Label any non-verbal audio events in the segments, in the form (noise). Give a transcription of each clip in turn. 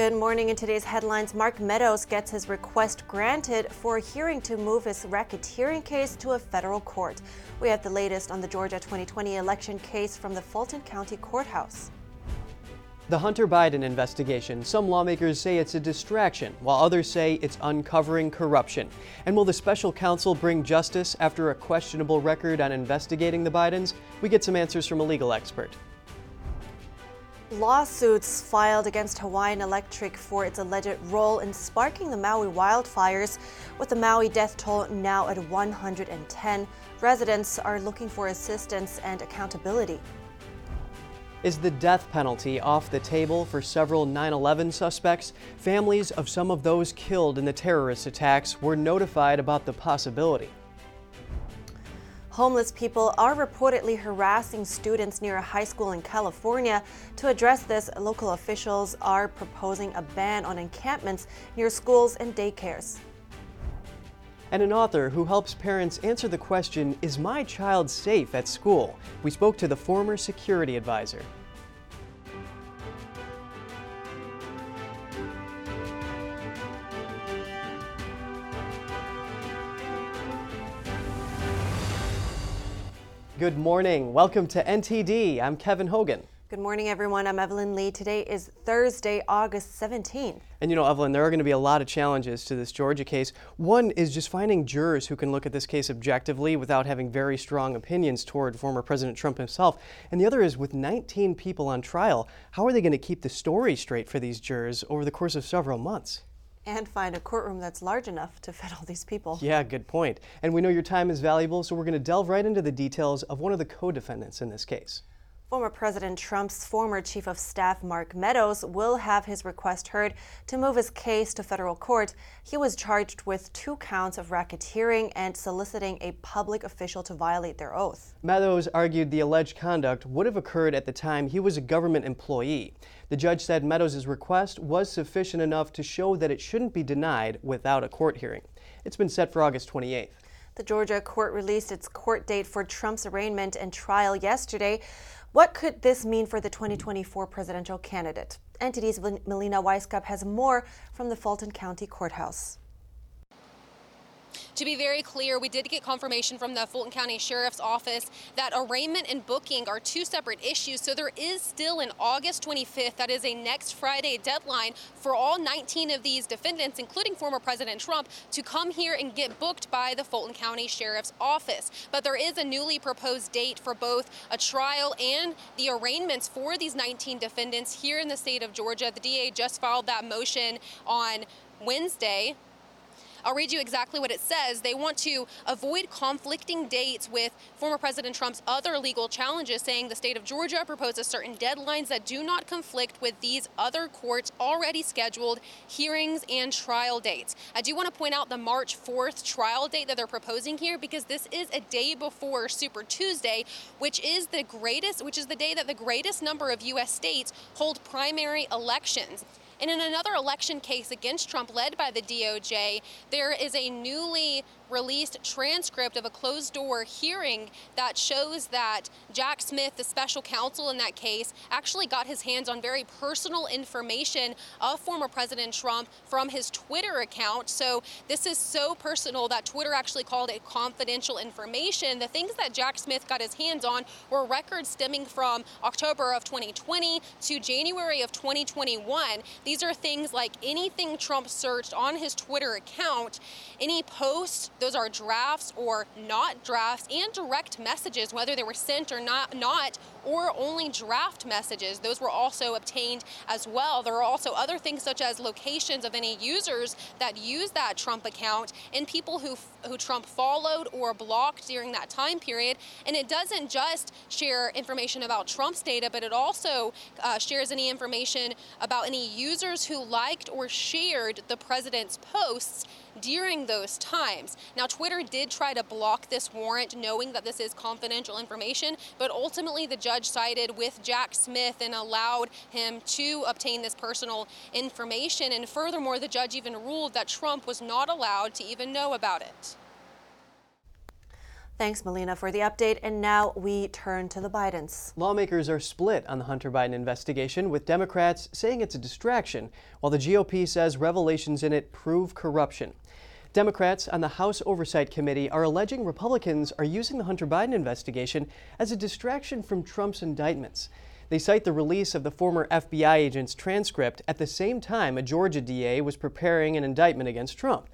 Good morning. In today's headlines, Mark Meadows gets his request granted for a hearing to move his racketeering case to a federal court. We have the latest on the Georgia 2020 election case from the Fulton County Courthouse. The Hunter Biden investigation. Some lawmakers say it's a distraction, while others say it's uncovering corruption. And will the special counsel bring justice after a questionable record on investigating the Bidens? We get some answers from a legal expert. Lawsuits filed against Hawaiian Electric for its alleged role in sparking the Maui wildfires, with the Maui death toll now at 110. Residents are looking for assistance and accountability. Is the death penalty off the table for several 9 11 suspects? Families of some of those killed in the terrorist attacks were notified about the possibility. Homeless people are reportedly harassing students near a high school in California. To address this, local officials are proposing a ban on encampments near schools and daycares. And an author who helps parents answer the question Is my child safe at school? We spoke to the former security advisor. Good morning. Welcome to NTD. I'm Kevin Hogan. Good morning, everyone. I'm Evelyn Lee. Today is Thursday, August 17th. And you know, Evelyn, there are going to be a lot of challenges to this Georgia case. One is just finding jurors who can look at this case objectively without having very strong opinions toward former President Trump himself. And the other is with 19 people on trial, how are they going to keep the story straight for these jurors over the course of several months? And find a courtroom that's large enough to fit all these people. Yeah, good point. And we know your time is valuable, so we're going to delve right into the details of one of the co defendants in this case. Former President Trump's former Chief of Staff Mark Meadows will have his request heard to move his case to federal court. He was charged with two counts of racketeering and soliciting a public official to violate their oath. Meadows argued the alleged conduct would have occurred at the time he was a government employee. The judge said Meadows' request was sufficient enough to show that it shouldn't be denied without a court hearing. It's been set for August 28th. The Georgia court released its court date for Trump's arraignment and trial yesterday. What could this mean for the 2024 presidential candidate? NTD's Melina Wisecup has more from the Fulton County Courthouse. To be very clear, we did get confirmation from the Fulton County Sheriff's Office that arraignment and booking are two separate issues. So there is still an August 25th, that is a next Friday deadline for all 19 of these defendants, including former President Trump, to come here and get booked by the Fulton County Sheriff's Office. But there is a newly proposed date for both a trial and the arraignments for these 19 defendants here in the state of Georgia. The DA just filed that motion on Wednesday. I'll read you exactly what it says. They want to avoid conflicting dates with former President Trump's other legal challenges, saying the state of Georgia proposes certain deadlines that do not conflict with these other courts' already scheduled hearings and trial dates. I do want to point out the March 4th trial date that they're proposing here because this is a day before Super Tuesday, which is the greatest, which is the day that the greatest number of U.S. states hold primary elections. And in another election case against Trump led by the DOJ, there is a newly released transcript of a closed door hearing that shows that Jack Smith, the special counsel in that case, actually got his hands on very personal information of former President Trump from his Twitter account. So this is so personal that Twitter actually called it confidential information. The things that Jack Smith got his hands on were records stemming from October of 2020 to January of 2021. These are things like anything Trump searched on his Twitter account, any posts those are drafts or not drafts and direct messages, whether they were sent or not, not or only draft messages. Those were also obtained as well. There are also other things such as locations of any users that use that Trump account and people who, who Trump followed or blocked during that time period. And it doesn't just share information about Trump's data, but it also uh, shares any information about any users who liked or shared the president's posts during those times. Now, Twitter did try to block this warrant, knowing that this is confidential information, but ultimately the judge sided with Jack Smith and allowed him to obtain this personal information. And furthermore, the judge even ruled that Trump was not allowed to even know about it. Thanks, Melina, for the update. And now we turn to the Bidens. Lawmakers are split on the Hunter Biden investigation, with Democrats saying it's a distraction, while the GOP says revelations in it prove corruption. Democrats on the House Oversight Committee are alleging Republicans are using the Hunter Biden investigation as a distraction from Trump's indictments. They cite the release of the former FBI agent's transcript at the same time a Georgia DA was preparing an indictment against Trump.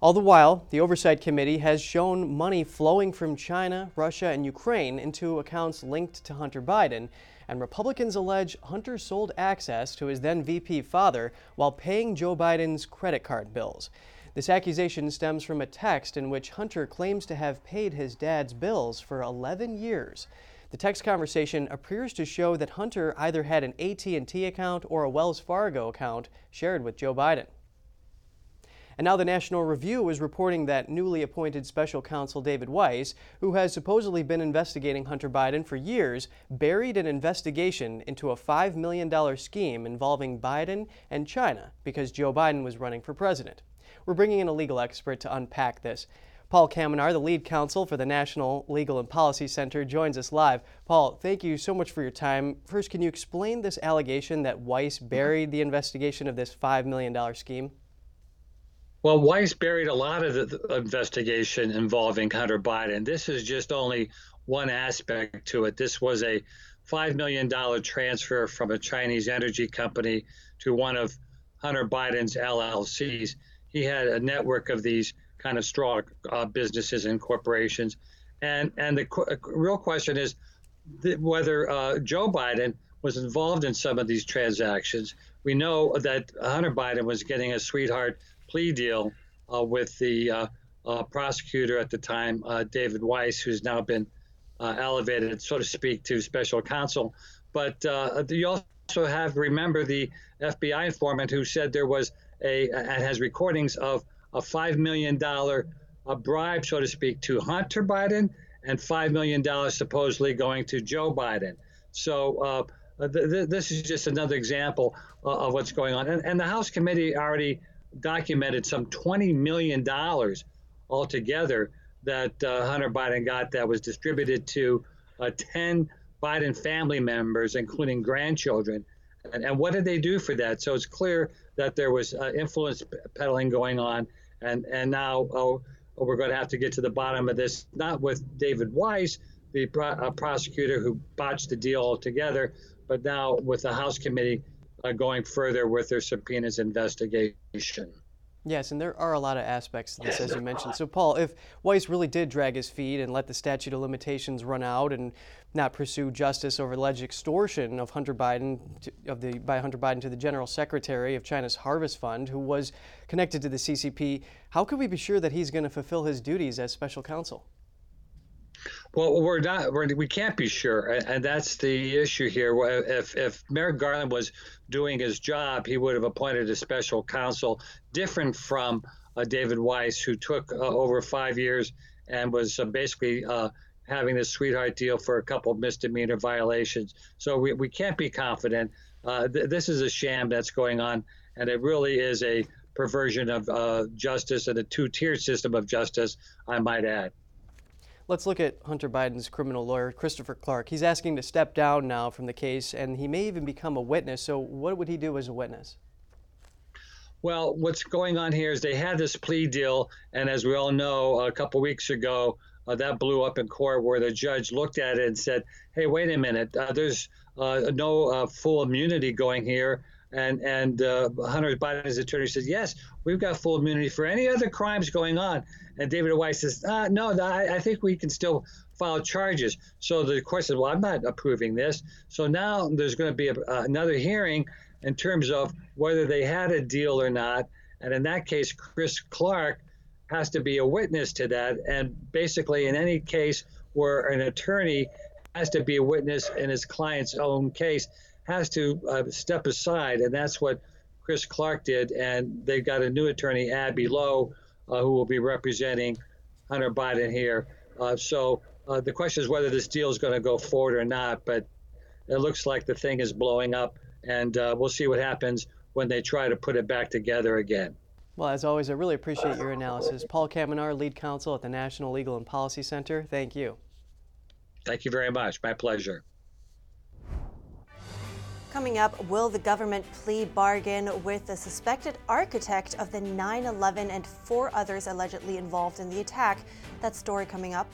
All the while, the Oversight Committee has shown money flowing from China, Russia, and Ukraine into accounts linked to Hunter Biden, and Republicans allege Hunter sold access to his then VP father while paying Joe Biden's credit card bills. This accusation stems from a text in which Hunter claims to have paid his dad's bills for 11 years. The text conversation appears to show that Hunter either had an AT&T account or a Wells Fargo account shared with Joe Biden. And now the National Review is reporting that newly appointed special counsel David Weiss, who has supposedly been investigating Hunter Biden for years, buried an investigation into a $5 million scheme involving Biden and China because Joe Biden was running for president. We're bringing in a legal expert to unpack this. Paul Kamenar, the lead counsel for the National Legal and Policy Center, joins us live. Paul, thank you so much for your time. First, can you explain this allegation that Weiss buried the investigation of this $5 million scheme? Well, Weiss buried a lot of the investigation involving Hunter Biden. This is just only one aspect to it. This was a $5 million transfer from a Chinese energy company to one of Hunter Biden's LLCs. He had a network of these kind of straw uh, businesses and corporations. And, and the qu- real question is th- whether uh, Joe Biden was involved in some of these transactions. We know that Hunter Biden was getting a sweetheart plea deal uh, with the uh, uh, prosecutor at the time, uh, David Weiss, who's now been uh, elevated, so to speak, to special counsel. But uh, you also have remember the FBI informant who said there was a has recordings of a five million dollar bribe, so to speak, to Hunter Biden, and five million dollars supposedly going to Joe Biden. So. Th- th- this is just another example of what's going on. And, and the House committee already documented some $20 million altogether that uh, Hunter Biden got that was distributed to uh, 10 Biden family members, including grandchildren. And, and, what did they do for that? So it's clear that there was uh, influence peddling going on. And, and now oh, we're going to have to get to the bottom of this, not with David Weiss, the pro- uh, prosecutor who botched the deal altogether, but now with the House committee uh, going further with their subpoenas investigation. Yes, and there are a lot of aspects to this, as you (coughs) mentioned. So, Paul, if Weiss really did drag his feet and let the statute of limitations run out and not pursue justice over alleged extortion of Hunter Biden, to, of the by Hunter Biden to the General Secretary of China's Harvest Fund, who was connected to the CCP, how can we be sure that he's going to fulfill his duties as special counsel? Well, we're not. We're, we can't be sure, and that's the issue here. If if Merrick Garland was doing his job, he would have appointed a special counsel, different from uh, David Weiss, who took uh, over five years and was uh, basically uh, having this sweetheart deal for a couple of misdemeanor violations. So we, we can't be confident. Uh, th- this is a sham that's going on, and it really is a perversion of uh, justice and a two-tiered system of justice, I might add. Let's look at Hunter Biden's criminal lawyer, Christopher Clark. He's asking to step down now from the case, and he may even become a witness. So, what would he do as a witness? Well, what's going on here is they had this plea deal, and as we all know, a couple weeks ago, uh, that blew up in court where the judge looked at it and said, "Hey, wait a minute. Uh, there's uh, no uh, full immunity going here." And and uh, Hunter Biden's attorney says, "Yes, we've got full immunity for any other crimes going on." And David Weiss says, uh, no, I, I think we can still file charges. So the court said, well, I'm not approving this. So now there's going to be a, uh, another hearing in terms of whether they had a deal or not. And in that case, Chris Clark has to be a witness to that. And basically, in any case where an attorney has to be a witness in his client's own case, has to uh, step aside. And that's what Chris Clark did. And they've got a new attorney, Abbe Lowell, uh, who will be representing Hunter Biden here. Uh, so uh, the question is whether this deal is going to go forward or not. But it looks like the thing is blowing up, and we'll see what happens when they try to put it back together again. Well, as always, I really appreciate your analysis. Paul Kamenar, lead counsel at the National Legal and Policy Center. Thank you. Thank you very much. My pleasure. Coming up, will the government plea bargain with the suspected architect of the 9 11 and four others allegedly involved in the attack? That story coming up.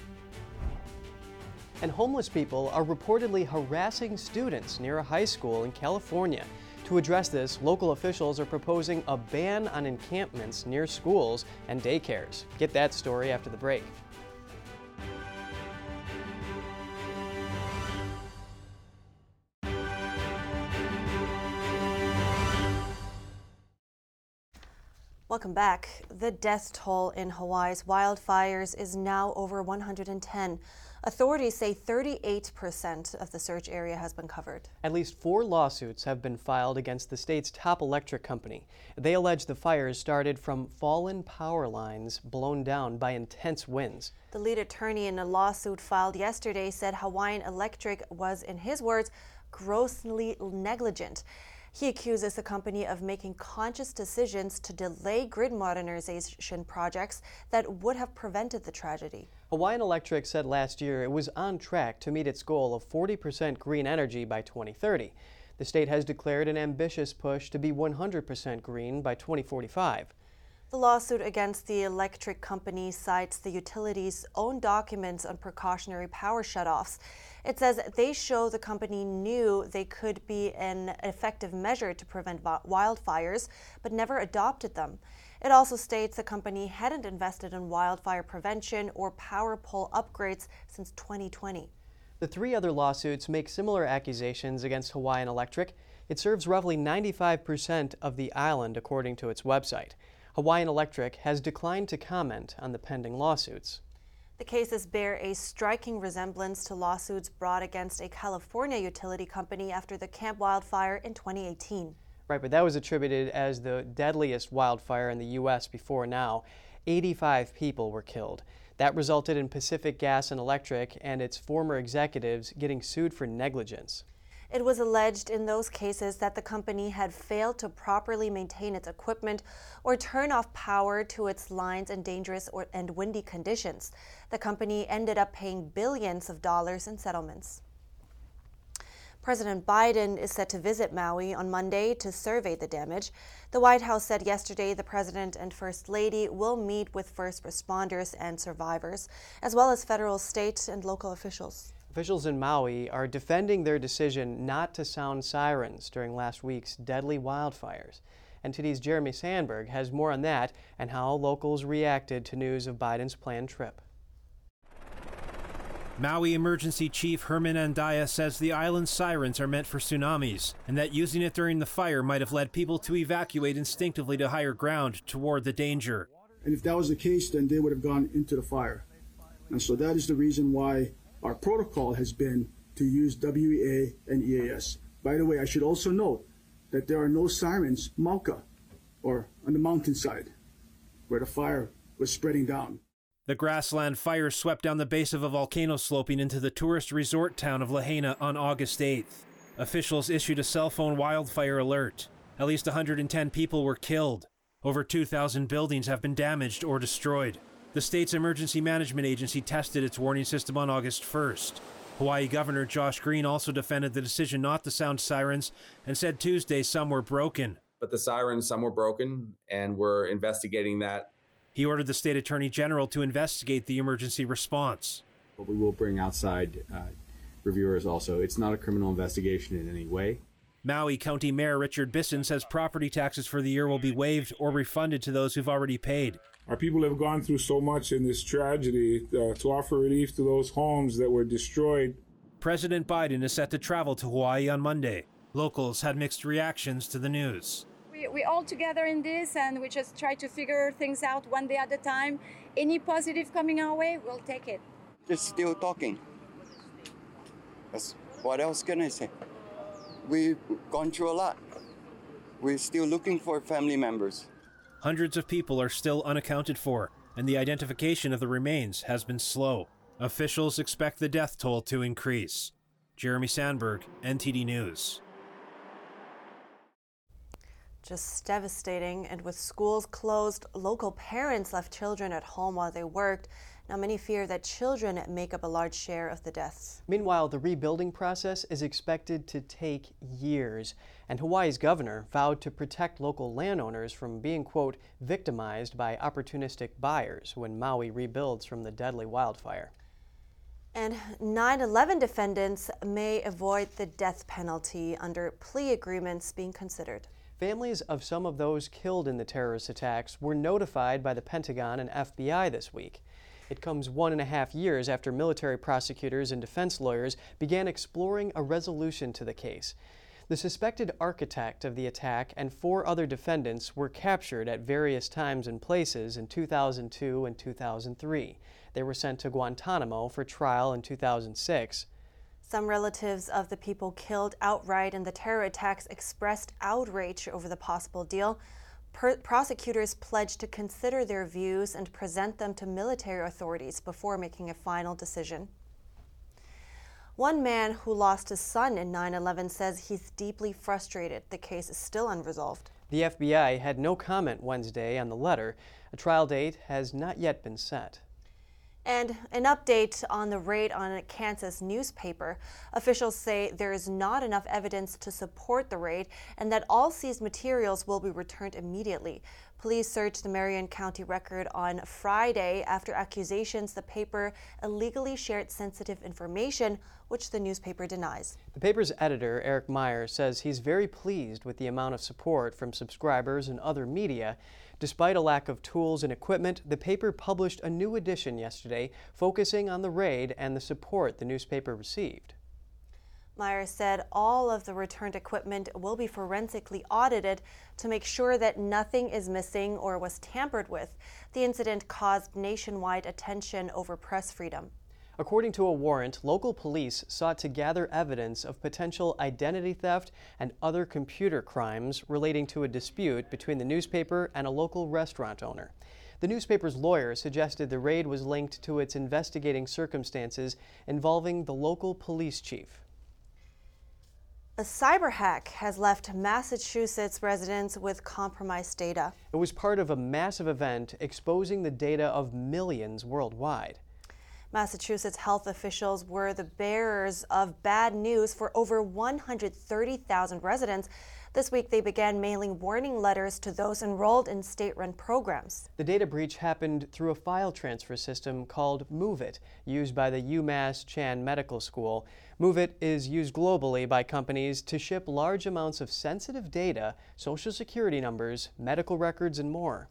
And homeless people are reportedly harassing students near a high school in California. To address this, local officials are proposing a ban on encampments near schools and daycares. Get that story after the break. Welcome back. The death toll in Hawaii's wildfires is now over 110. Authorities say 38% of the search area has been covered. At least four lawsuits have been filed against the state's top electric company. They allege the fires started from fallen power lines blown down by intense winds. The lead attorney in a lawsuit filed yesterday said Hawaiian Electric was, in his words, grossly negligent. He accuses the company of making conscious decisions to delay grid modernization projects that would have prevented the tragedy. Hawaiian Electric said last year it was on track to meet its goal of 40% green energy by 2030. The state has declared an ambitious push to be 100% green by 2045. The lawsuit against the electric company cites the utility's own documents on precautionary power shutoffs. It says they show the company knew they could be an effective measure to prevent wildfires, but never adopted them. It also states the company hadn't invested in wildfire prevention or power pole upgrades since 2020. The three other lawsuits make similar accusations against Hawaiian Electric. It serves roughly 95% of the island, according to its website. Hawaiian Electric has declined to comment on the pending lawsuits. The cases bear a striking resemblance to lawsuits brought against a California utility company after the Camp wildfire in 2018. Right, but that was attributed as the deadliest wildfire in the U.S. before now. 85 people were killed. That resulted in Pacific Gas and Electric and its former executives getting sued for negligence. It was alleged in those cases that the company had failed to properly maintain its equipment or turn off power to its lines in dangerous or, and windy conditions. The company ended up paying billions of dollars in settlements. President Biden is set to visit Maui on Monday to survey the damage. The White House said yesterday the president and first lady will meet with first responders and survivors, as well as federal, state, and local officials. Officials in Maui are defending their decision not to sound sirens during last week's deadly wildfires. And today's Jeremy Sandberg has more on that and how locals reacted to news of Biden's planned trip. Maui Emergency Chief Herman Andaya says the island's sirens are meant for tsunamis and that using it during the fire might have led people to evacuate instinctively to higher ground toward the danger. And if that was the case, then they would have gone into the fire. And so that is the reason why our protocol has been to use WEA and EAS. By the way, I should also note that there are no sirens Mauka or on the mountainside where the fire was spreading down. The grassland fire swept down the base of a volcano sloping into the tourist resort town of Lahaina on August 8th. Officials issued a cell phone wildfire alert. At least 110 people were killed. Over 2,000 buildings have been damaged or destroyed. The state's emergency management agency tested its warning system on August 1st. Hawaii Governor Josh Green also defended the decision not to sound sirens and said Tuesday some were broken. But the sirens, some were broken, and we're investigating that. He ordered the state attorney general to investigate the emergency response. But we will bring outside uh, reviewers also. It's not a criminal investigation in any way. Maui County Mayor Richard Bissen says property taxes for the year will be waived or refunded to those who've already paid. Our people have gone through so much in this tragedy uh, to offer relief to those homes that were destroyed. President Biden is set to travel to Hawaii on Monday. Locals had mixed reactions to the news. We, we all together in this and we just try to figure things out one day at a time. Any positive coming our way, we'll take it. Just still talking. That's, what else can I say? We've gone through a lot. We're still looking for family members. Hundreds of people are still unaccounted for, and the identification of the remains has been slow. Officials expect the death toll to increase. Jeremy Sandberg, NTD News. Just devastating. And with schools closed, local parents left children at home while they worked. Now, many fear that children make up a large share of the deaths. Meanwhile, the rebuilding process is expected to take years, and Hawaii's governor vowed to protect local landowners from being, quote, victimized by opportunistic buyers when Maui rebuilds from the deadly wildfire. And 9 11 defendants may avoid the death penalty under plea agreements being considered. Families of some of those killed in the terrorist attacks were notified by the Pentagon and FBI this week. It comes one and a half years after military prosecutors and defense lawyers began exploring a resolution to the case. The suspected architect of the attack and four other defendants were captured at various times and places in 2002 and 2003. They were sent to Guantanamo for trial in 2006. Some relatives of the people killed outright in the terror attacks expressed outrage over the possible deal prosecutors pledged to consider their views and present them to military authorities before making a final decision. One man who lost his son in 9 11 says he's deeply frustrated. The case is still unresolved. The FBI had no comment Wednesday on the letter. A trial date has not yet been set. And an update on the raid on a Kansas newspaper. Officials say there is not enough evidence to support the raid and that all seized materials will be returned immediately. Police searched the Marion County record on Friday after accusations the paper illegally shared sensitive information, which the newspaper denies. The paper's editor, Eric Meyer, says he's very pleased with the amount of support from subscribers and other media. Despite a lack of tools and equipment, the paper published a new edition yesterday focusing on the raid and the support the newspaper received. Myers said all of the returned equipment will be forensically audited to make sure that nothing is missing or was tampered with. The incident caused nationwide attention over press freedom. According to a warrant, local police sought to gather evidence of potential identity theft and other computer crimes relating to a dispute between the newspaper and a local restaurant owner. The newspaper's lawyer suggested the raid was linked to its investigating circumstances involving the local police chief. A cyber hack has left Massachusetts residents with compromised data. It was part of a massive event exposing the data of millions worldwide. Massachusetts health officials were the bearers of bad news for over 130,000 residents. This week, they began mailing warning letters to those enrolled in state run programs. The data breach happened through a file transfer system called MOVEit, used by the UMass Chan Medical School. MOVEit is used globally by companies to ship large amounts of sensitive data, social security numbers, medical records, and more.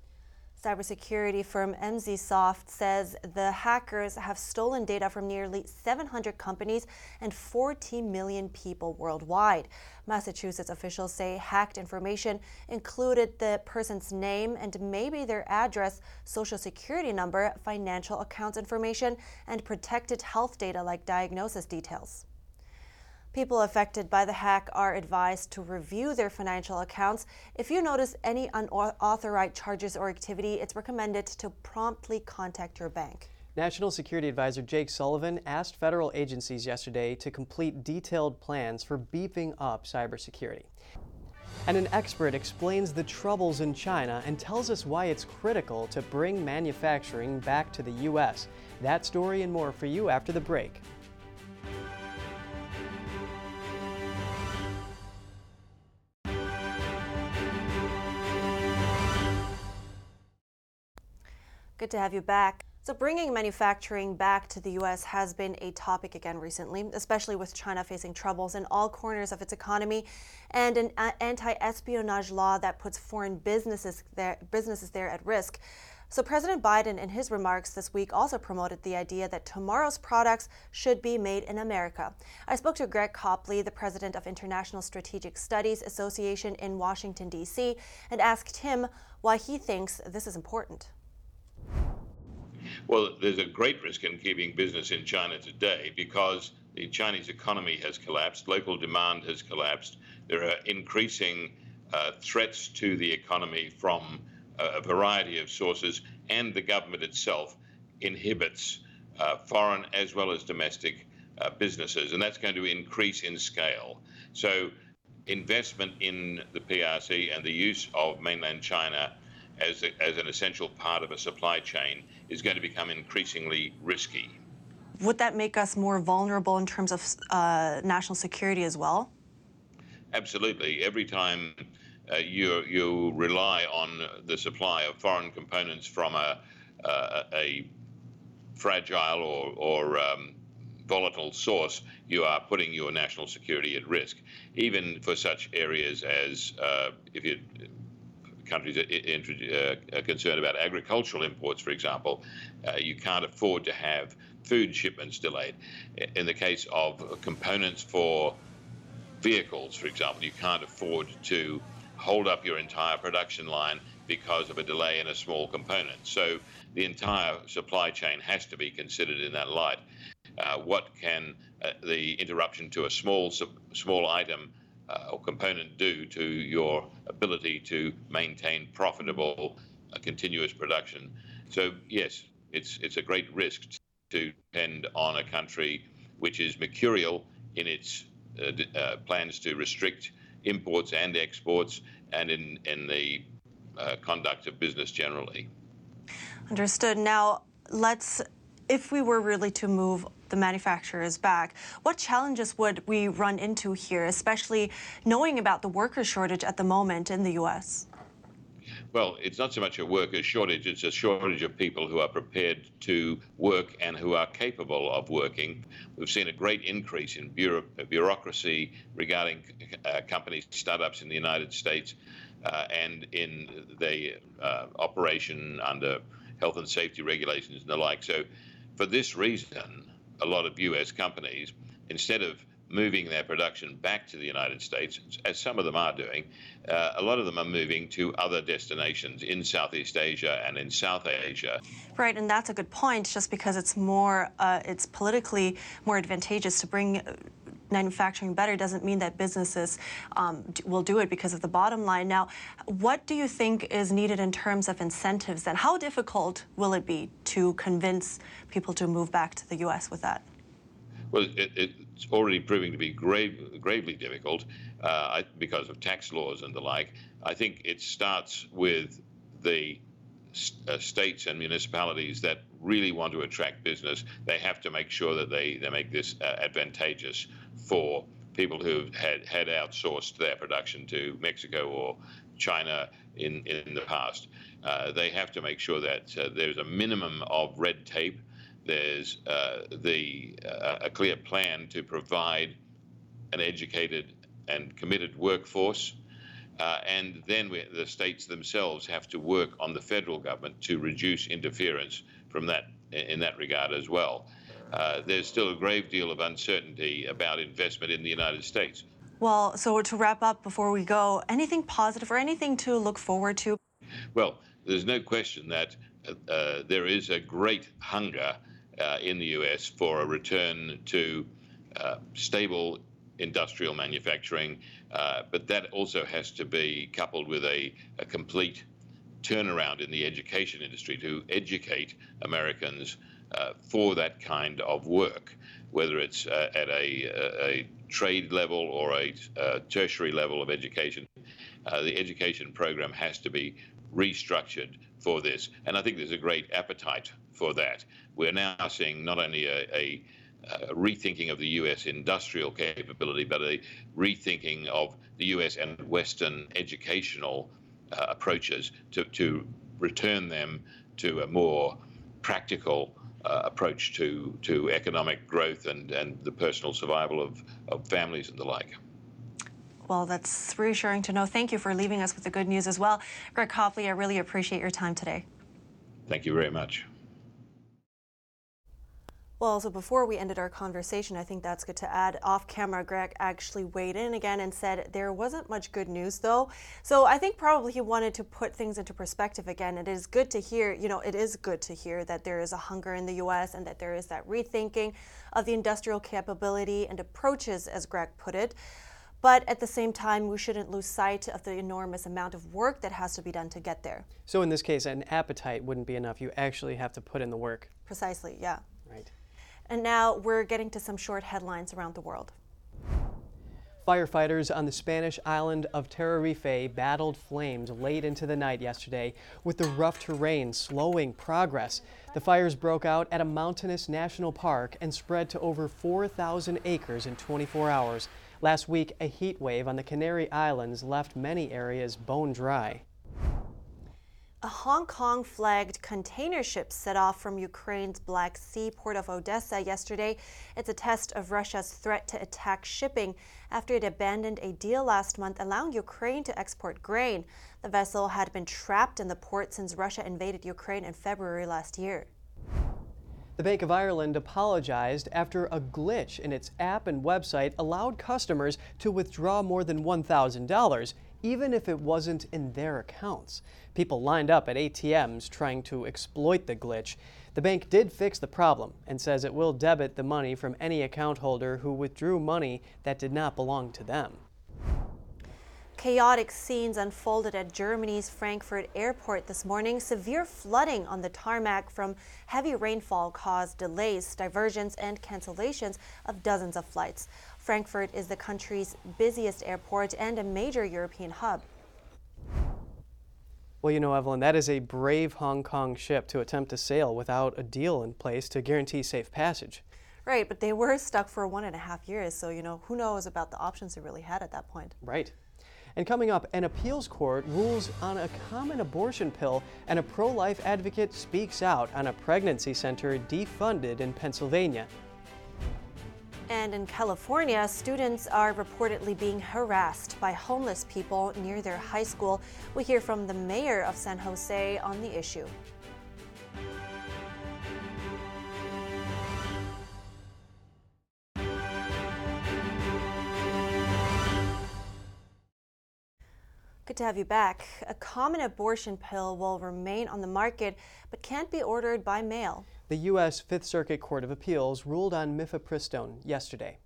Cybersecurity firm Emsisoft says the hackers have stolen data from nearly 700 companies and 40 million people worldwide. Massachusetts officials say hacked information included the person's name and maybe their address, social security number, financial accounts information, and protected health data like diagnosis details. People affected by the hack are advised to review their financial accounts. If you notice any unauthorized charges or activity, it's recommended to promptly contact your bank. National Security Advisor Jake Sullivan asked federal agencies yesterday to complete detailed plans for beefing up cybersecurity. And an expert explains the troubles in China and tells us why it's critical to bring manufacturing back to the U.S. That story and more for you after the break. Good to have you back. So, bringing manufacturing back to the U.S. has been a topic again recently, especially with China facing troubles in all corners of its economy and an uh, anti espionage law that puts foreign businesses there, businesses there at risk. So, President Biden, in his remarks this week, also promoted the idea that tomorrow's products should be made in America. I spoke to Greg Copley, the president of International Strategic Studies Association in Washington, D.C., and asked him why he thinks this is important. Well, there's a great risk in keeping business in China today because the Chinese economy has collapsed, local demand has collapsed. There are increasing uh, threats to the economy from a variety of sources, and the government itself inhibits uh, foreign as well as domestic uh, businesses, and that's going to increase in scale. So investment in the PRC and the use of mainland China as, a, as an essential part of a supply chain is going to become increasingly risky. Would that make us more vulnerable in terms of uh, national security as well? Absolutely. Every time uh, you, you rely on the supply of foreign components from a, uh, a fragile or, or um, volatile source, you are putting your national security at risk. Even for such areas as uh, if you countries are, uh, concerned about agricultural imports, for example, uh, you can't afford to have food shipments delayed. In the case of components for vehicles, for example, you can't afford to hold up your entire production line because of a delay in a small component. So the entire supply chain has to be considered in that light. Uh, what can uh, the interruption to a small small item uh, or component do to your ability to maintain profitable, uh, continuous production? So yes, it's it's a great risk to depend on a country which is mercurial in its uh, uh, plans to restrict imports and exports, and in in the conduct of business generally. Understood. Now let's if we were really to move the manufacturers back, what challenges would we run into here, especially knowing about the worker shortage at the moment in the U.S.? Well, it's not so much a worker shortage, it's a shortage of people who are prepared to work and who are capable of working. We've seen a great increase in bureau- bureaucracy regarding uh, companies, startups in the United States, uh, and in the uh, operation under health and safety regulations and the like. So for this reason, a lot of US companies, instead of moving their production back to the United States, as some of them are doing, uh, a lot of them are moving to other destinations in Southeast Asia and in South Asia. Right, and that's a good point. Just because it's more, uh, it's politically more advantageous to bring manufacturing better doesn't mean that businesses um, will do it because of the bottom line. Now, what do you think is needed in terms of incentives, and how difficult will it be to convince people to move back to the U.S. with that? Well, it, it's already proving to be grave, gravely difficult uh, because of tax laws and the like. I think it starts with the uh, states and municipalities that really want to attract business, they have to make sure that they, they make this uh, advantageous for people who've had, had outsourced their production to Mexico or China in, in the past. Uh, they have to make sure that uh, there's a minimum of red tape. There's uh, the uh, a clear plan to provide an educated and committed workforce uh, and then we, the states themselves have to work on the federal government to reduce interference from that in that regard as well. Uh, there's still a grave deal of uncertainty about investment in the United States. Well, so to wrap up before we go, anything positive or anything to look forward to? Well, there's no question that uh, uh there is a great hunger uh, in the U.S. for a return to uh, stable industrial manufacturing, uh, but that also has to be coupled with a, a, complete turnaround in the education industry to educate Americans uh, for that kind of work, whether it's uh, at a, a, a, trade level or a, tertiary level of education. Uh, the education program has to be restructured for this, and I think there's a great appetite for that. We're now seeing not only a uh, rethinking of the U.S. industrial capability, but a rethinking of the U.S. and Western educational uh, approaches to, to return them to a more practical uh, approach to, to economic growth and, and the personal survival of, of families and the like. Well, that's reassuring to know. Thank you for leaving us with the good news as well. Greg Copley, I really appreciate your time today. Thank you very much. Well, so before we ended our conversation, I think that's good to add. Off camera, Greg actually weighed in again and said there wasn't much good news though. So I think probably he wanted to put things into perspective again. It is good to hear, you know, it is good to hear that there is a hunger in the U.S. and that there is that rethinking of the industrial capability and approaches, as Greg put it. But at the same time, we shouldn't lose sight of the enormous amount of work that has to be done to get there. So in this case, an appetite wouldn't be enough. You actually have to put in the work. Precisely, yeah. Right. And now we're getting to some short headlines around the world. Firefighters on the Spanish island of Tenerife battled flames late into the night yesterday, with the rough terrain slowing progress. The fires broke out at a mountainous national park and spread to over 4,000 acres in 24 hours. Last week, a heat wave on the Canary Islands left many areas bone dry. A Hong Kong flagged container ship set off from Ukraine's Black Sea port of Odessa yesterday. It's a test of Russia's threat to attack shipping after it abandoned a deal last month allowing Ukraine to export grain. The vessel had been trapped in the port since Russia invaded Ukraine in February last year. The Bank of Ireland apologized after a glitch in its app and website allowed customers to withdraw more than $1,000 even if it wasn't in their accounts. People lined up at ATMs trying to exploit the glitch. The bank did fix the problem and says it will debit the money from any account holder who withdrew money that did not belong to them. Chaotic scenes unfolded at Germany's Frankfurt airport this morning. Severe flooding on the tarmac from heavy rainfall caused delays, diversions, and cancellations of dozens of flights. Frankfurt is the country's busiest airport and a major European hub. Well, you know, Evelyn, that is a brave Hong Kong ship to attempt to sail without a deal in place to guarantee safe passage. Right, but they were stuck for one and a half years, so, you know, who knows about the options they really had at that point. Right. And coming up, an appeals court rules on a common abortion pill, and a pro life advocate speaks out on a pregnancy center defunded in Pennsylvania. And in California, students are reportedly being harassed by homeless people near their high school. We hear from the mayor of San Jose on the issue. Good to have you back. A common abortion pill will remain on the market but can't be ordered by mail. The U.S. Fifth Circuit Court of Appeals ruled on mifepristone yesterday.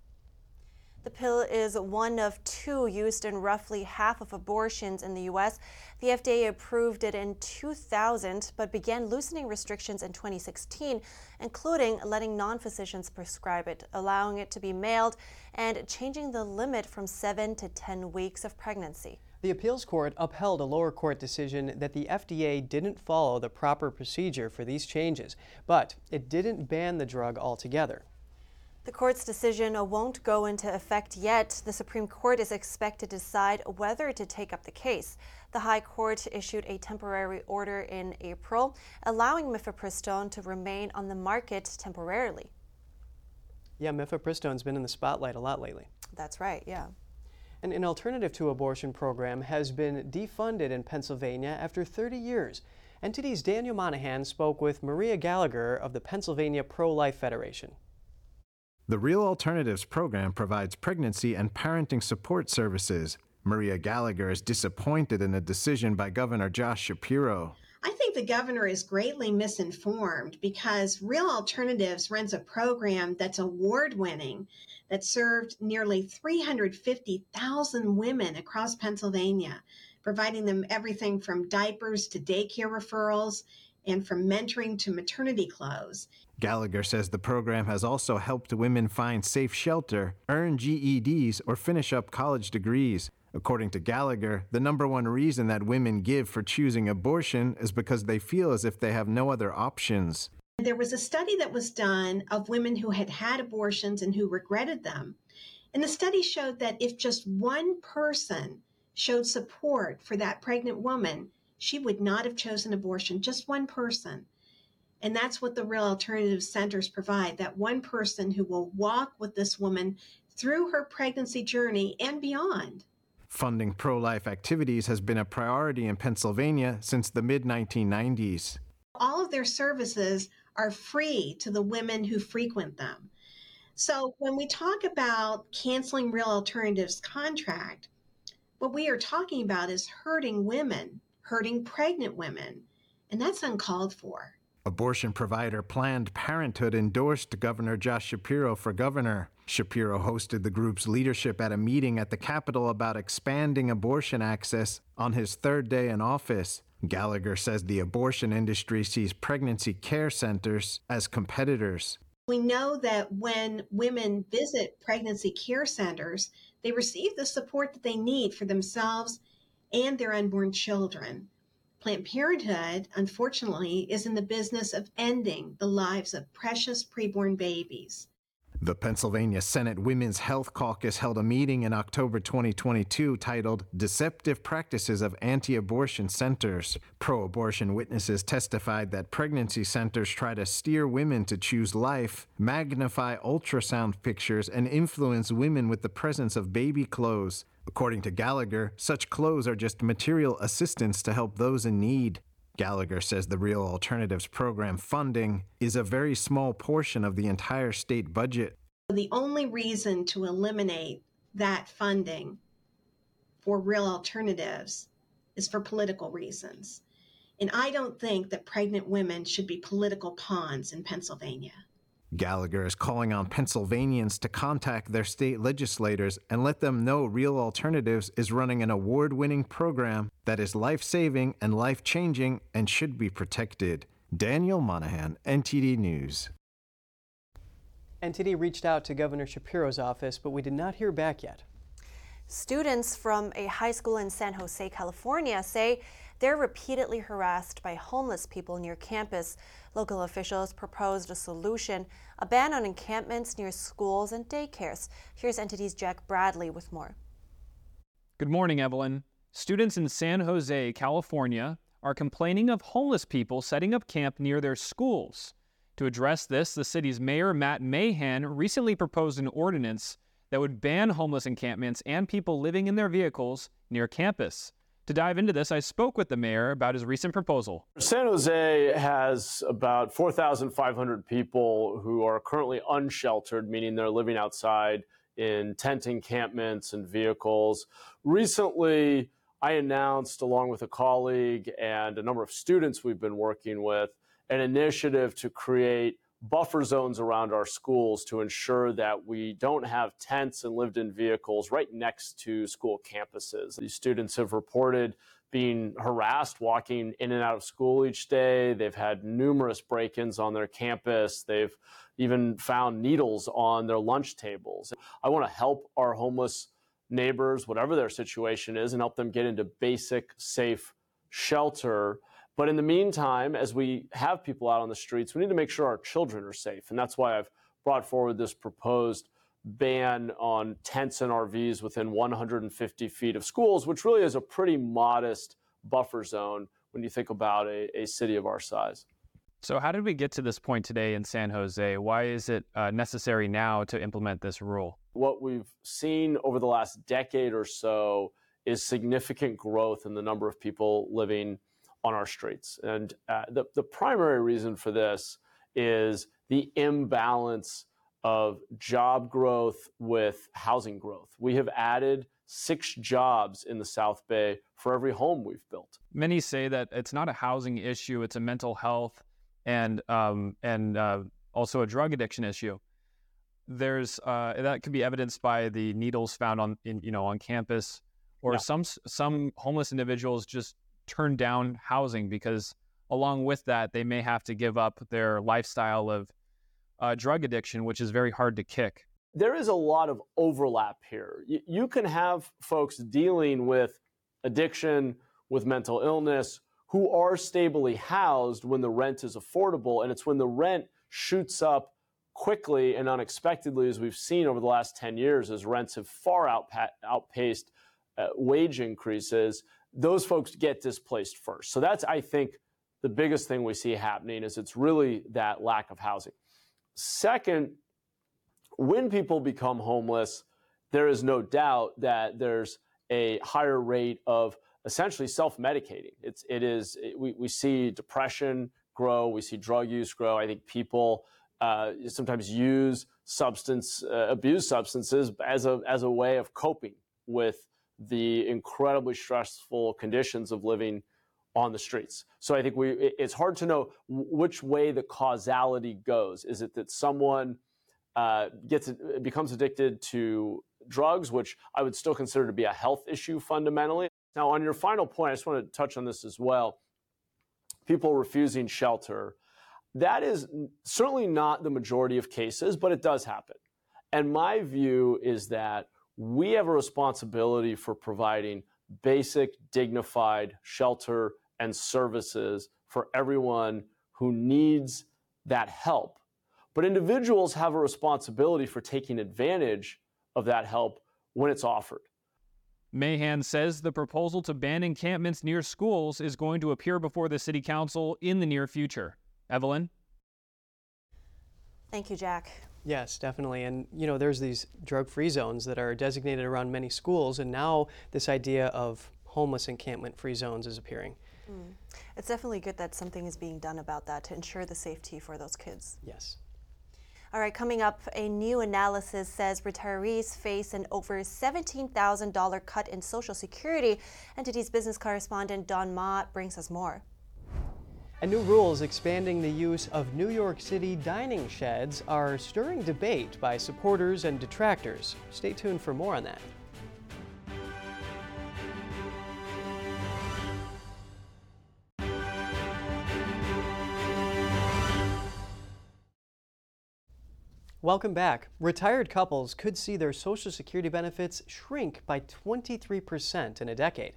The pill is one of two used in roughly half of abortions in the U.S. The FDA approved it in 2000, but began loosening restrictions in 2016, including letting non physicians prescribe it, allowing it to be mailed, and changing the limit from seven to 10 weeks of pregnancy. The appeals court upheld a lower court decision that the FDA didn't follow the proper procedure for these changes, but it didn't ban the drug altogether. The court's decision won't go into effect yet. The Supreme Court is expected to decide whether to take up the case. The High Court issued a temporary order in April, allowing mifepristone to remain on the market temporarily. Yeah, mifepristone's been in the spotlight a lot lately. That's right, yeah and an alternative to abortion program has been defunded in Pennsylvania after 30 years. NTD's Daniel Monahan spoke with Maria Gallagher of the Pennsylvania Pro Life Federation. The Real Alternatives program provides pregnancy and parenting support services. Maria Gallagher is disappointed in a decision by Governor Josh Shapiro. I think the governor is greatly misinformed because Real Alternatives runs a program that's award winning that served nearly 350,000 women across Pennsylvania, providing them everything from diapers to daycare referrals and from mentoring to maternity clothes. Gallagher says the program has also helped women find safe shelter, earn GEDs, or finish up college degrees. According to Gallagher, the number one reason that women give for choosing abortion is because they feel as if they have no other options. There was a study that was done of women who had had abortions and who regretted them. And the study showed that if just one person showed support for that pregnant woman, she would not have chosen abortion, just one person. And that's what the Real Alternative Centers provide that one person who will walk with this woman through her pregnancy journey and beyond. Funding pro life activities has been a priority in Pennsylvania since the mid 1990s. All of their services are free to the women who frequent them. So when we talk about canceling Real Alternatives contract, what we are talking about is hurting women, hurting pregnant women, and that's uncalled for. Abortion provider Planned Parenthood endorsed Governor Josh Shapiro for governor. Shapiro hosted the group's leadership at a meeting at the Capitol about expanding abortion access on his third day in office. Gallagher says the abortion industry sees pregnancy care centers as competitors. We know that when women visit pregnancy care centers, they receive the support that they need for themselves and their unborn children. Planned Parenthood, unfortunately, is in the business of ending the lives of precious preborn babies. The Pennsylvania Senate Women's Health Caucus held a meeting in October 2022 titled Deceptive Practices of Anti Abortion Centers. Pro abortion witnesses testified that pregnancy centers try to steer women to choose life, magnify ultrasound pictures, and influence women with the presence of baby clothes. According to Gallagher, such clothes are just material assistance to help those in need. Gallagher says the Real Alternatives program funding is a very small portion of the entire state budget. The only reason to eliminate that funding for Real Alternatives is for political reasons. And I don't think that pregnant women should be political pawns in Pennsylvania. Gallagher is calling on Pennsylvanians to contact their state legislators and let them know Real Alternatives is running an award winning program that is life saving and life changing and should be protected. Daniel Monahan, NTD News. NTD reached out to Governor Shapiro's office, but we did not hear back yet. Students from a high school in San Jose, California say they're repeatedly harassed by homeless people near campus. Local officials proposed a solution a ban on encampments near schools and daycares. Here's NTD's Jack Bradley with more. Good morning, Evelyn. Students in San Jose, California, are complaining of homeless people setting up camp near their schools. To address this, the city's mayor, Matt Mahan, recently proposed an ordinance that would ban homeless encampments and people living in their vehicles near campus. To dive into this, I spoke with the mayor about his recent proposal. San Jose has about 4,500 people who are currently unsheltered, meaning they're living outside in tent encampments and vehicles. Recently, I announced, along with a colleague and a number of students we've been working with, an initiative to create buffer zones around our schools to ensure that we don't have tents and lived in vehicles right next to school campuses. These students have reported being harassed walking in and out of school each day. They've had numerous break ins on their campus. They've even found needles on their lunch tables. I want to help our homeless neighbors, whatever their situation is, and help them get into basic, safe shelter but in the meantime, as we have people out on the streets, we need to make sure our children are safe. And that's why I've brought forward this proposed ban on tents and RVs within 150 feet of schools, which really is a pretty modest buffer zone when you think about a, a city of our size. So, how did we get to this point today in San Jose? Why is it uh, necessary now to implement this rule? What we've seen over the last decade or so is significant growth in the number of people living on our streets. And uh, the, the primary reason for this is the imbalance of job growth with housing growth. We have added six jobs in the South Bay for every home we've built. Many say that it's not a housing issue; it's a mental health and um, and uh, also a drug addiction issue. There's uh, that could be evidenced by the needles found on in, you know on campus, or yeah. some some homeless individuals just turn down housing because along with that, they may have to give up their lifestyle of uh, drug addiction, which is very hard to kick. There is a lot of overlap here. You, you can have folks dealing with addiction, with mental illness, who are stably housed when the rent is affordable. And it's when the rent shoots up quickly and unexpectedly, as we've seen over the last 10 years, as rents have far outpa- outpaced uh, wage increases, those folks get displaced first. So that's, I think, the biggest thing we see happening is it's really that lack of housing. Second, when people become homeless, there is no doubt that there's a higher rate of essentially self-medicating. It's it is it, we we see depression grow, we see drug use grow. I think people uh, sometimes use substance uh, abuse substances as a as a way of coping with the incredibly stressful conditions of living on the streets. So I think we it's hard to know which way the causality goes. Is it that someone uh, gets becomes addicted to drugs, which I would still consider to be a health issue fundamentally. Now, on your final point, I just want to touch on this as well. People refusing shelter. That is certainly not the majority of cases, but it does happen. And my view is that we have a responsibility for providing basic, dignified shelter and services for everyone who needs that help. But individuals have a responsibility for taking advantage of that help when it's offered. Mahan says the proposal to ban encampments near schools is going to appear before the City Council in the near future. Evelyn? Thank you, Jack. Yes, definitely. And, you know, there's these drug free zones that are designated around many schools, and now this idea of homeless encampment free zones is appearing. Mm. It's definitely good that something is being done about that to ensure the safety for those kids. Yes. All right, coming up, a new analysis says retirees face an over $17,000 cut in Social Security. NTD's business correspondent Don Ma brings us more. And new rules expanding the use of New York City dining sheds are stirring debate by supporters and detractors. Stay tuned for more on that. Welcome back. Retired couples could see their Social Security benefits shrink by 23% in a decade.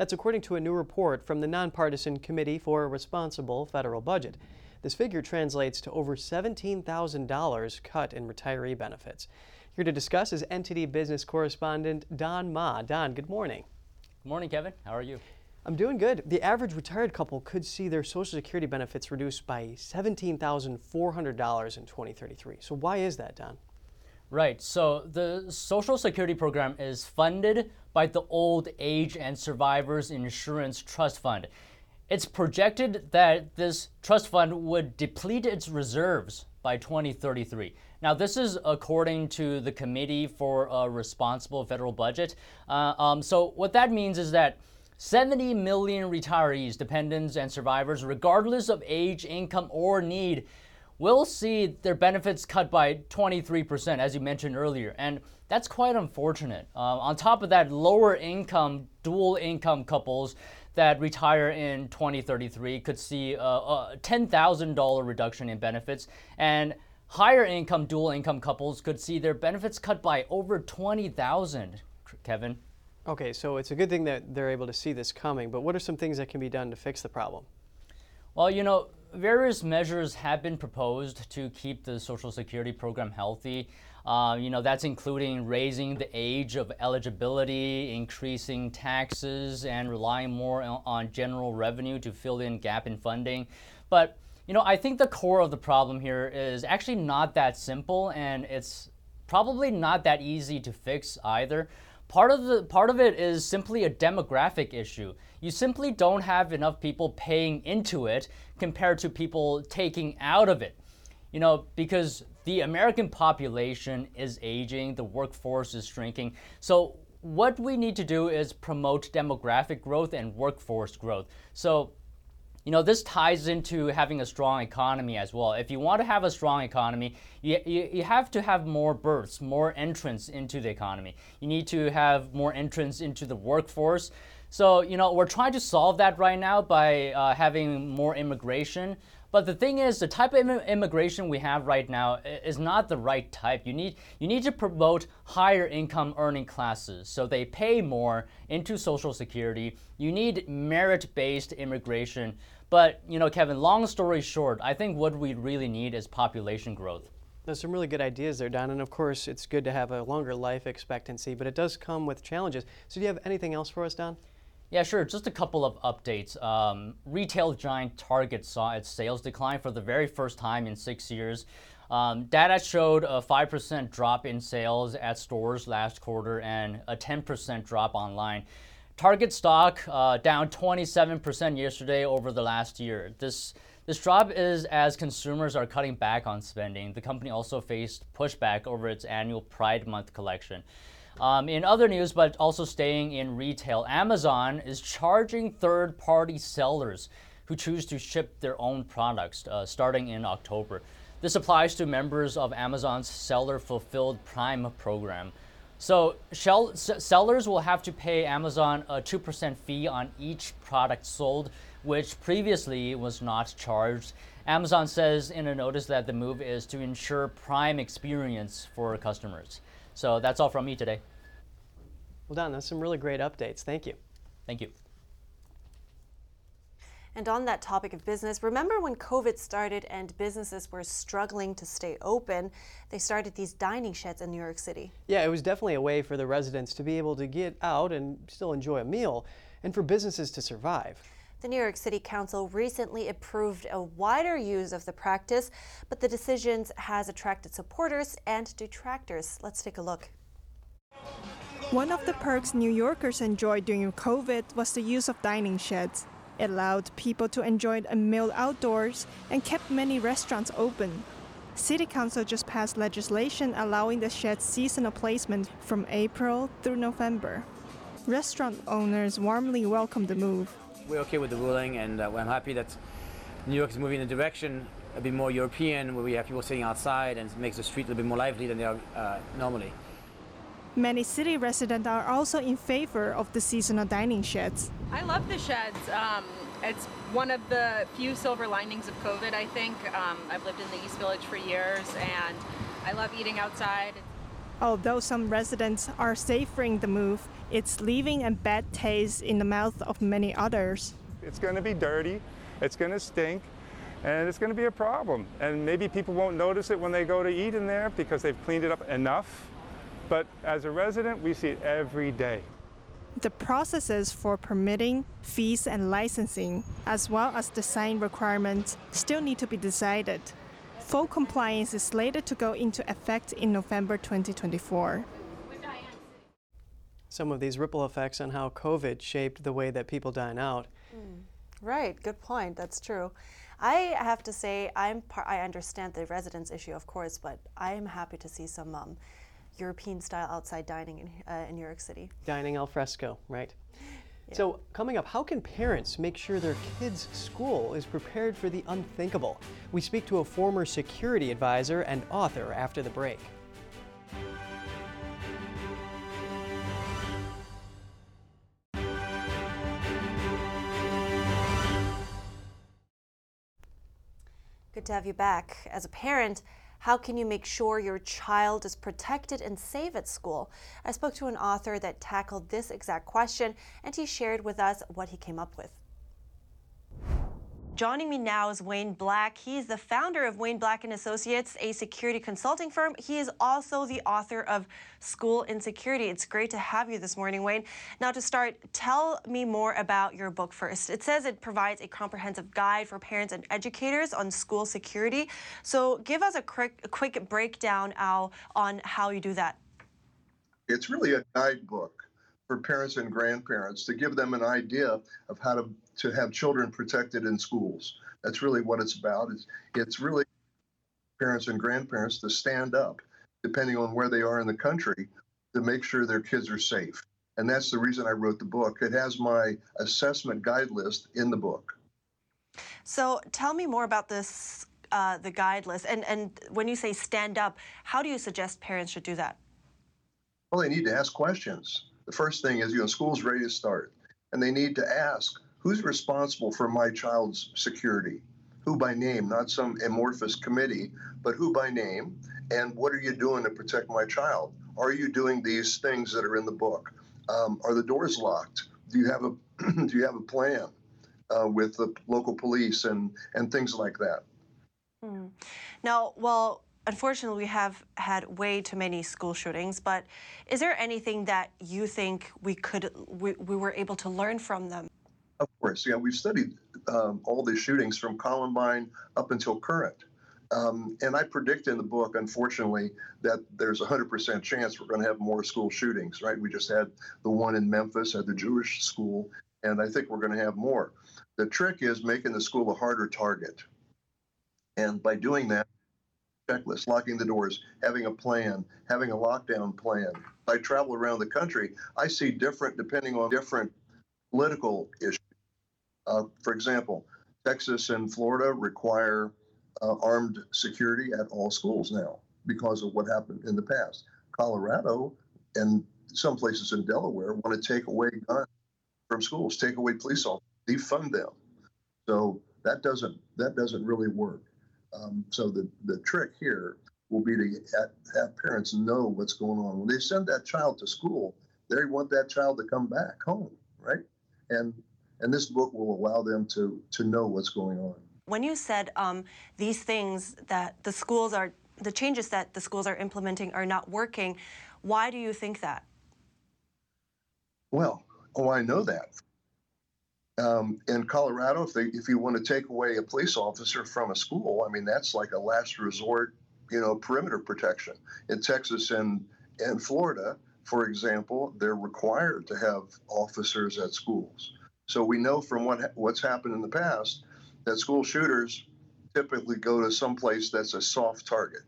That's according to a new report from the Nonpartisan Committee for a Responsible Federal Budget. This figure translates to over $17,000 cut in retiree benefits. Here to discuss is NTD business correspondent Don Ma. Don, good morning. Good morning, Kevin. How are you? I'm doing good. The average retired couple could see their Social Security benefits reduced by $17,400 in 2033. So, why is that, Don? Right. So, the Social Security program is funded by the Old Age and Survivors Insurance Trust Fund. It's projected that this trust fund would deplete its reserves by 2033. Now, this is according to the Committee for a Responsible Federal Budget. Uh, um, so, what that means is that 70 million retirees, dependents, and survivors, regardless of age, income, or need, will see their benefits cut by 23%, as you mentioned earlier. And that's quite unfortunate. Uh, on top of that, lower income, dual income couples that retire in 2033 could see a, a $10,000 reduction in benefits. And higher income, dual income couples could see their benefits cut by over 20,000. Kevin? Okay, so it's a good thing that they're able to see this coming, but what are some things that can be done to fix the problem? Well, you know, various measures have been proposed to keep the Social Security program healthy. Uh, you know, that's including raising the age of eligibility, increasing taxes, and relying more on general revenue to fill in gap in funding. But, you know, I think the core of the problem here is actually not that simple, and it's probably not that easy to fix either. Part of the part of it is simply a demographic issue. You simply don't have enough people paying into it compared to people taking out of it. You know, because the American population is aging, the workforce is shrinking. So what we need to do is promote demographic growth and workforce growth. So you know, this ties into having a strong economy as well. If you want to have a strong economy, you, you, you, have to have more births, more entrance into the economy. You need to have more entrance into the workforce. So, you know, we're trying to solve that right now by uh, having more immigration. But the thing is, the type of immigration we have right now is not the right type. You need you need to promote higher income earning classes so they pay more into Social Security. You need merit-based immigration. But you know, Kevin, long story short, I think what we really need is population growth. There's some really good ideas there, Don, and of course, it's good to have a longer life expectancy, but it does come with challenges. So, do you have anything else for us, Don? Yeah, sure. Just a couple of updates. Um, retail giant Target saw its sales decline for the very first time in six years. Um, data showed a 5% drop in sales at stores last quarter and a 10% drop online. Target stock uh, down 27% yesterday over the last year. This this drop is as consumers are cutting back on spending. The company also faced pushback over its annual Pride Month collection. Um, in other news, but also staying in retail, Amazon is charging third party sellers who choose to ship their own products uh, starting in October. This applies to members of Amazon's Seller Fulfilled Prime program. So, shell, sellers will have to pay Amazon a 2% fee on each product sold, which previously was not charged. Amazon says in a notice that the move is to ensure prime experience for customers. So, that's all from me today. Well, Don, that's some really great updates. Thank you. Thank you. And on that topic of business, remember when COVID started and businesses were struggling to stay open? They started these dining sheds in New York City. Yeah, it was definitely a way for the residents to be able to get out and still enjoy a meal, and for businesses to survive. The New York City Council recently approved a wider use of the practice, but the decision has attracted supporters and detractors. Let's take a look. One of the perks New Yorkers enjoyed during COVID was the use of dining sheds. It allowed people to enjoy a meal outdoors and kept many restaurants open. City Council just passed legislation allowing the shed's seasonal placement from April through November. Restaurant owners warmly welcomed the move we're okay with the ruling, and uh, I'm happy that New York is moving in a direction a bit more European, where we have people sitting outside and it makes the street a little bit more lively than they are uh, normally. Many city residents are also in favor of the seasonal dining sheds. I love the sheds. Um, it's one of the few silver linings of COVID, I think. Um, I've lived in the East Village for years and I love eating outside. Although some residents are savoring the move, it's leaving a bad taste in the mouth of many others. It's going to be dirty, it's going to stink, and it's going to be a problem. And maybe people won't notice it when they go to eat in there because they've cleaned it up enough. But as a resident, we see it every day. The processes for permitting, fees, and licensing, as well as design requirements, still need to be decided. Full compliance is slated to go into effect in November 2024. Some of these ripple effects on how COVID shaped the way that people dine out. Mm. Right, good point. That's true. I have to say, I'm par- I understand the residents issue, of course, but I am happy to see some um, European style outside dining in, uh, in New York City. Dining al fresco, right? So, coming up, how can parents make sure their kids' school is prepared for the unthinkable? We speak to a former security advisor and author after the break. Good to have you back. As a parent, how can you make sure your child is protected and safe at school? I spoke to an author that tackled this exact question, and he shared with us what he came up with. Joining me now is Wayne Black. He's the founder of Wayne Black and Associates, a security consulting firm. He is also the author of School Insecurity. It's great to have you this morning, Wayne. Now, to start, tell me more about your book first. It says it provides a comprehensive guide for parents and educators on school security. So, give us a quick, a quick breakdown, Al, on how you do that. It's really a guidebook for parents and grandparents to give them an idea of how to, to have children protected in schools. That's really what it's about. It's, it's really parents and grandparents to stand up, depending on where they are in the country, to make sure their kids are safe. And that's the reason I wrote the book. It has my assessment guide list in the book. So tell me more about this, uh, the guide list. And, and when you say stand up, how do you suggest parents should do that? Well, they need to ask questions the first thing is, you know, school's ready to start, and they need to ask who's responsible for my child's security? Who by name, not some amorphous committee, but who by name? And what are you doing to protect my child? Are you doing these things that are in the book? Um, are the doors locked? Do you have a (clears throat) do you have a plan uh, with the local police and and things like that? Hmm. Now, well, unfortunately, we have had way too many school shootings, but is there anything that you think we could, we, we were able to learn from them? Of course, yeah, we've studied um, all the shootings from Columbine up until current. Um, and I predict in the book, unfortunately, that there's a 100% chance we're going to have more school shootings, right? We just had the one in Memphis at the Jewish school, and I think we're going to have more. The trick is making the school a harder target. And by doing that, checklist, locking the doors, having a plan, having a lockdown plan. I travel around the country. I see different, depending on different political issues. Uh, for example, Texas and Florida require uh, armed security at all schools now because of what happened in the past. Colorado and some places in Delaware want to take away guns from schools, take away police officers, defund them. So that doesn't that doesn't really work. Um, so the, the trick here will be to have parents know what's going on. When they send that child to school, They want that child to come back home, right? And and this book will allow them to to know what's going on. When you said um, these things that the schools are, the changes that the schools are implementing are not working, why do you think that? Well, oh, I know that. Um, in Colorado, if, they, if you want to take away a police officer from a school, I mean, that's like a last resort, you know, perimeter protection. In Texas and, and Florida, for example, they're required to have officers at schools. So we know from what what's happened in the past that school shooters typically go to some place that's a soft target.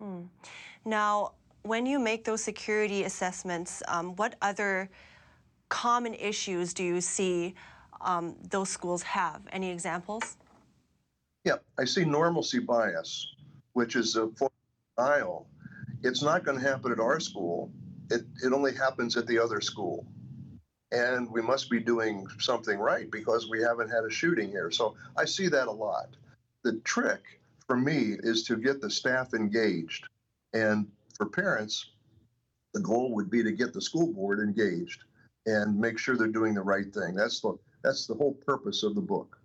Hmm. Now, when you make those security assessments, um, what other common issues do you see um, those schools have? Any examples? Yeah, I see normalcy bias, which is a form of denial. It's not going to happen at our school. It, it only happens at the other school. And we must be doing something right because we haven't had a shooting here. So I see that a lot. The trick for me is to get the staff engaged. And for parents, the goal would be to get the school board engaged and make sure they're doing the right thing. That's the that's the whole purpose of the book.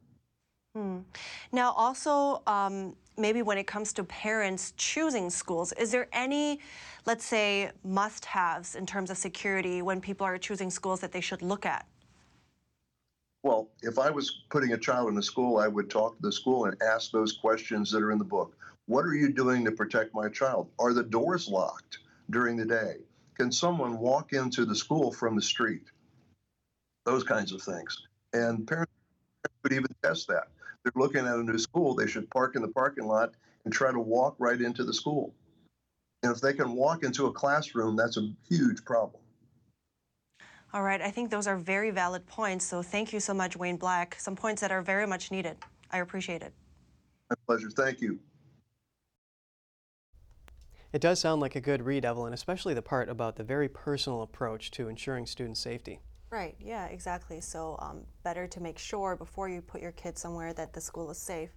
Hmm. Now, also, um, maybe when it comes to parents choosing schools, is there any, let's say, must-haves in terms of security when people are choosing schools that they should look at? Well, if I was putting a child in a school, I would talk to the school and ask those questions that are in the book. What are you doing to protect my child? Are the doors locked during the day? Can someone walk into the school from the street? Those kinds of things. And parents would even test that. They're looking at a new school, they should park in the parking lot and try to walk right into the school. And if they can walk into a classroom, that's a huge problem. All right, I think those are very valid points. So thank you so much, Wayne Black. Some points that are very much needed. I appreciate it. My pleasure. Thank you. It does sound like a good read, Evelyn, especially the part about the very personal approach to ensuring student safety. Right, yeah, exactly. So um, better to make sure before you put your kid somewhere that the school is safe.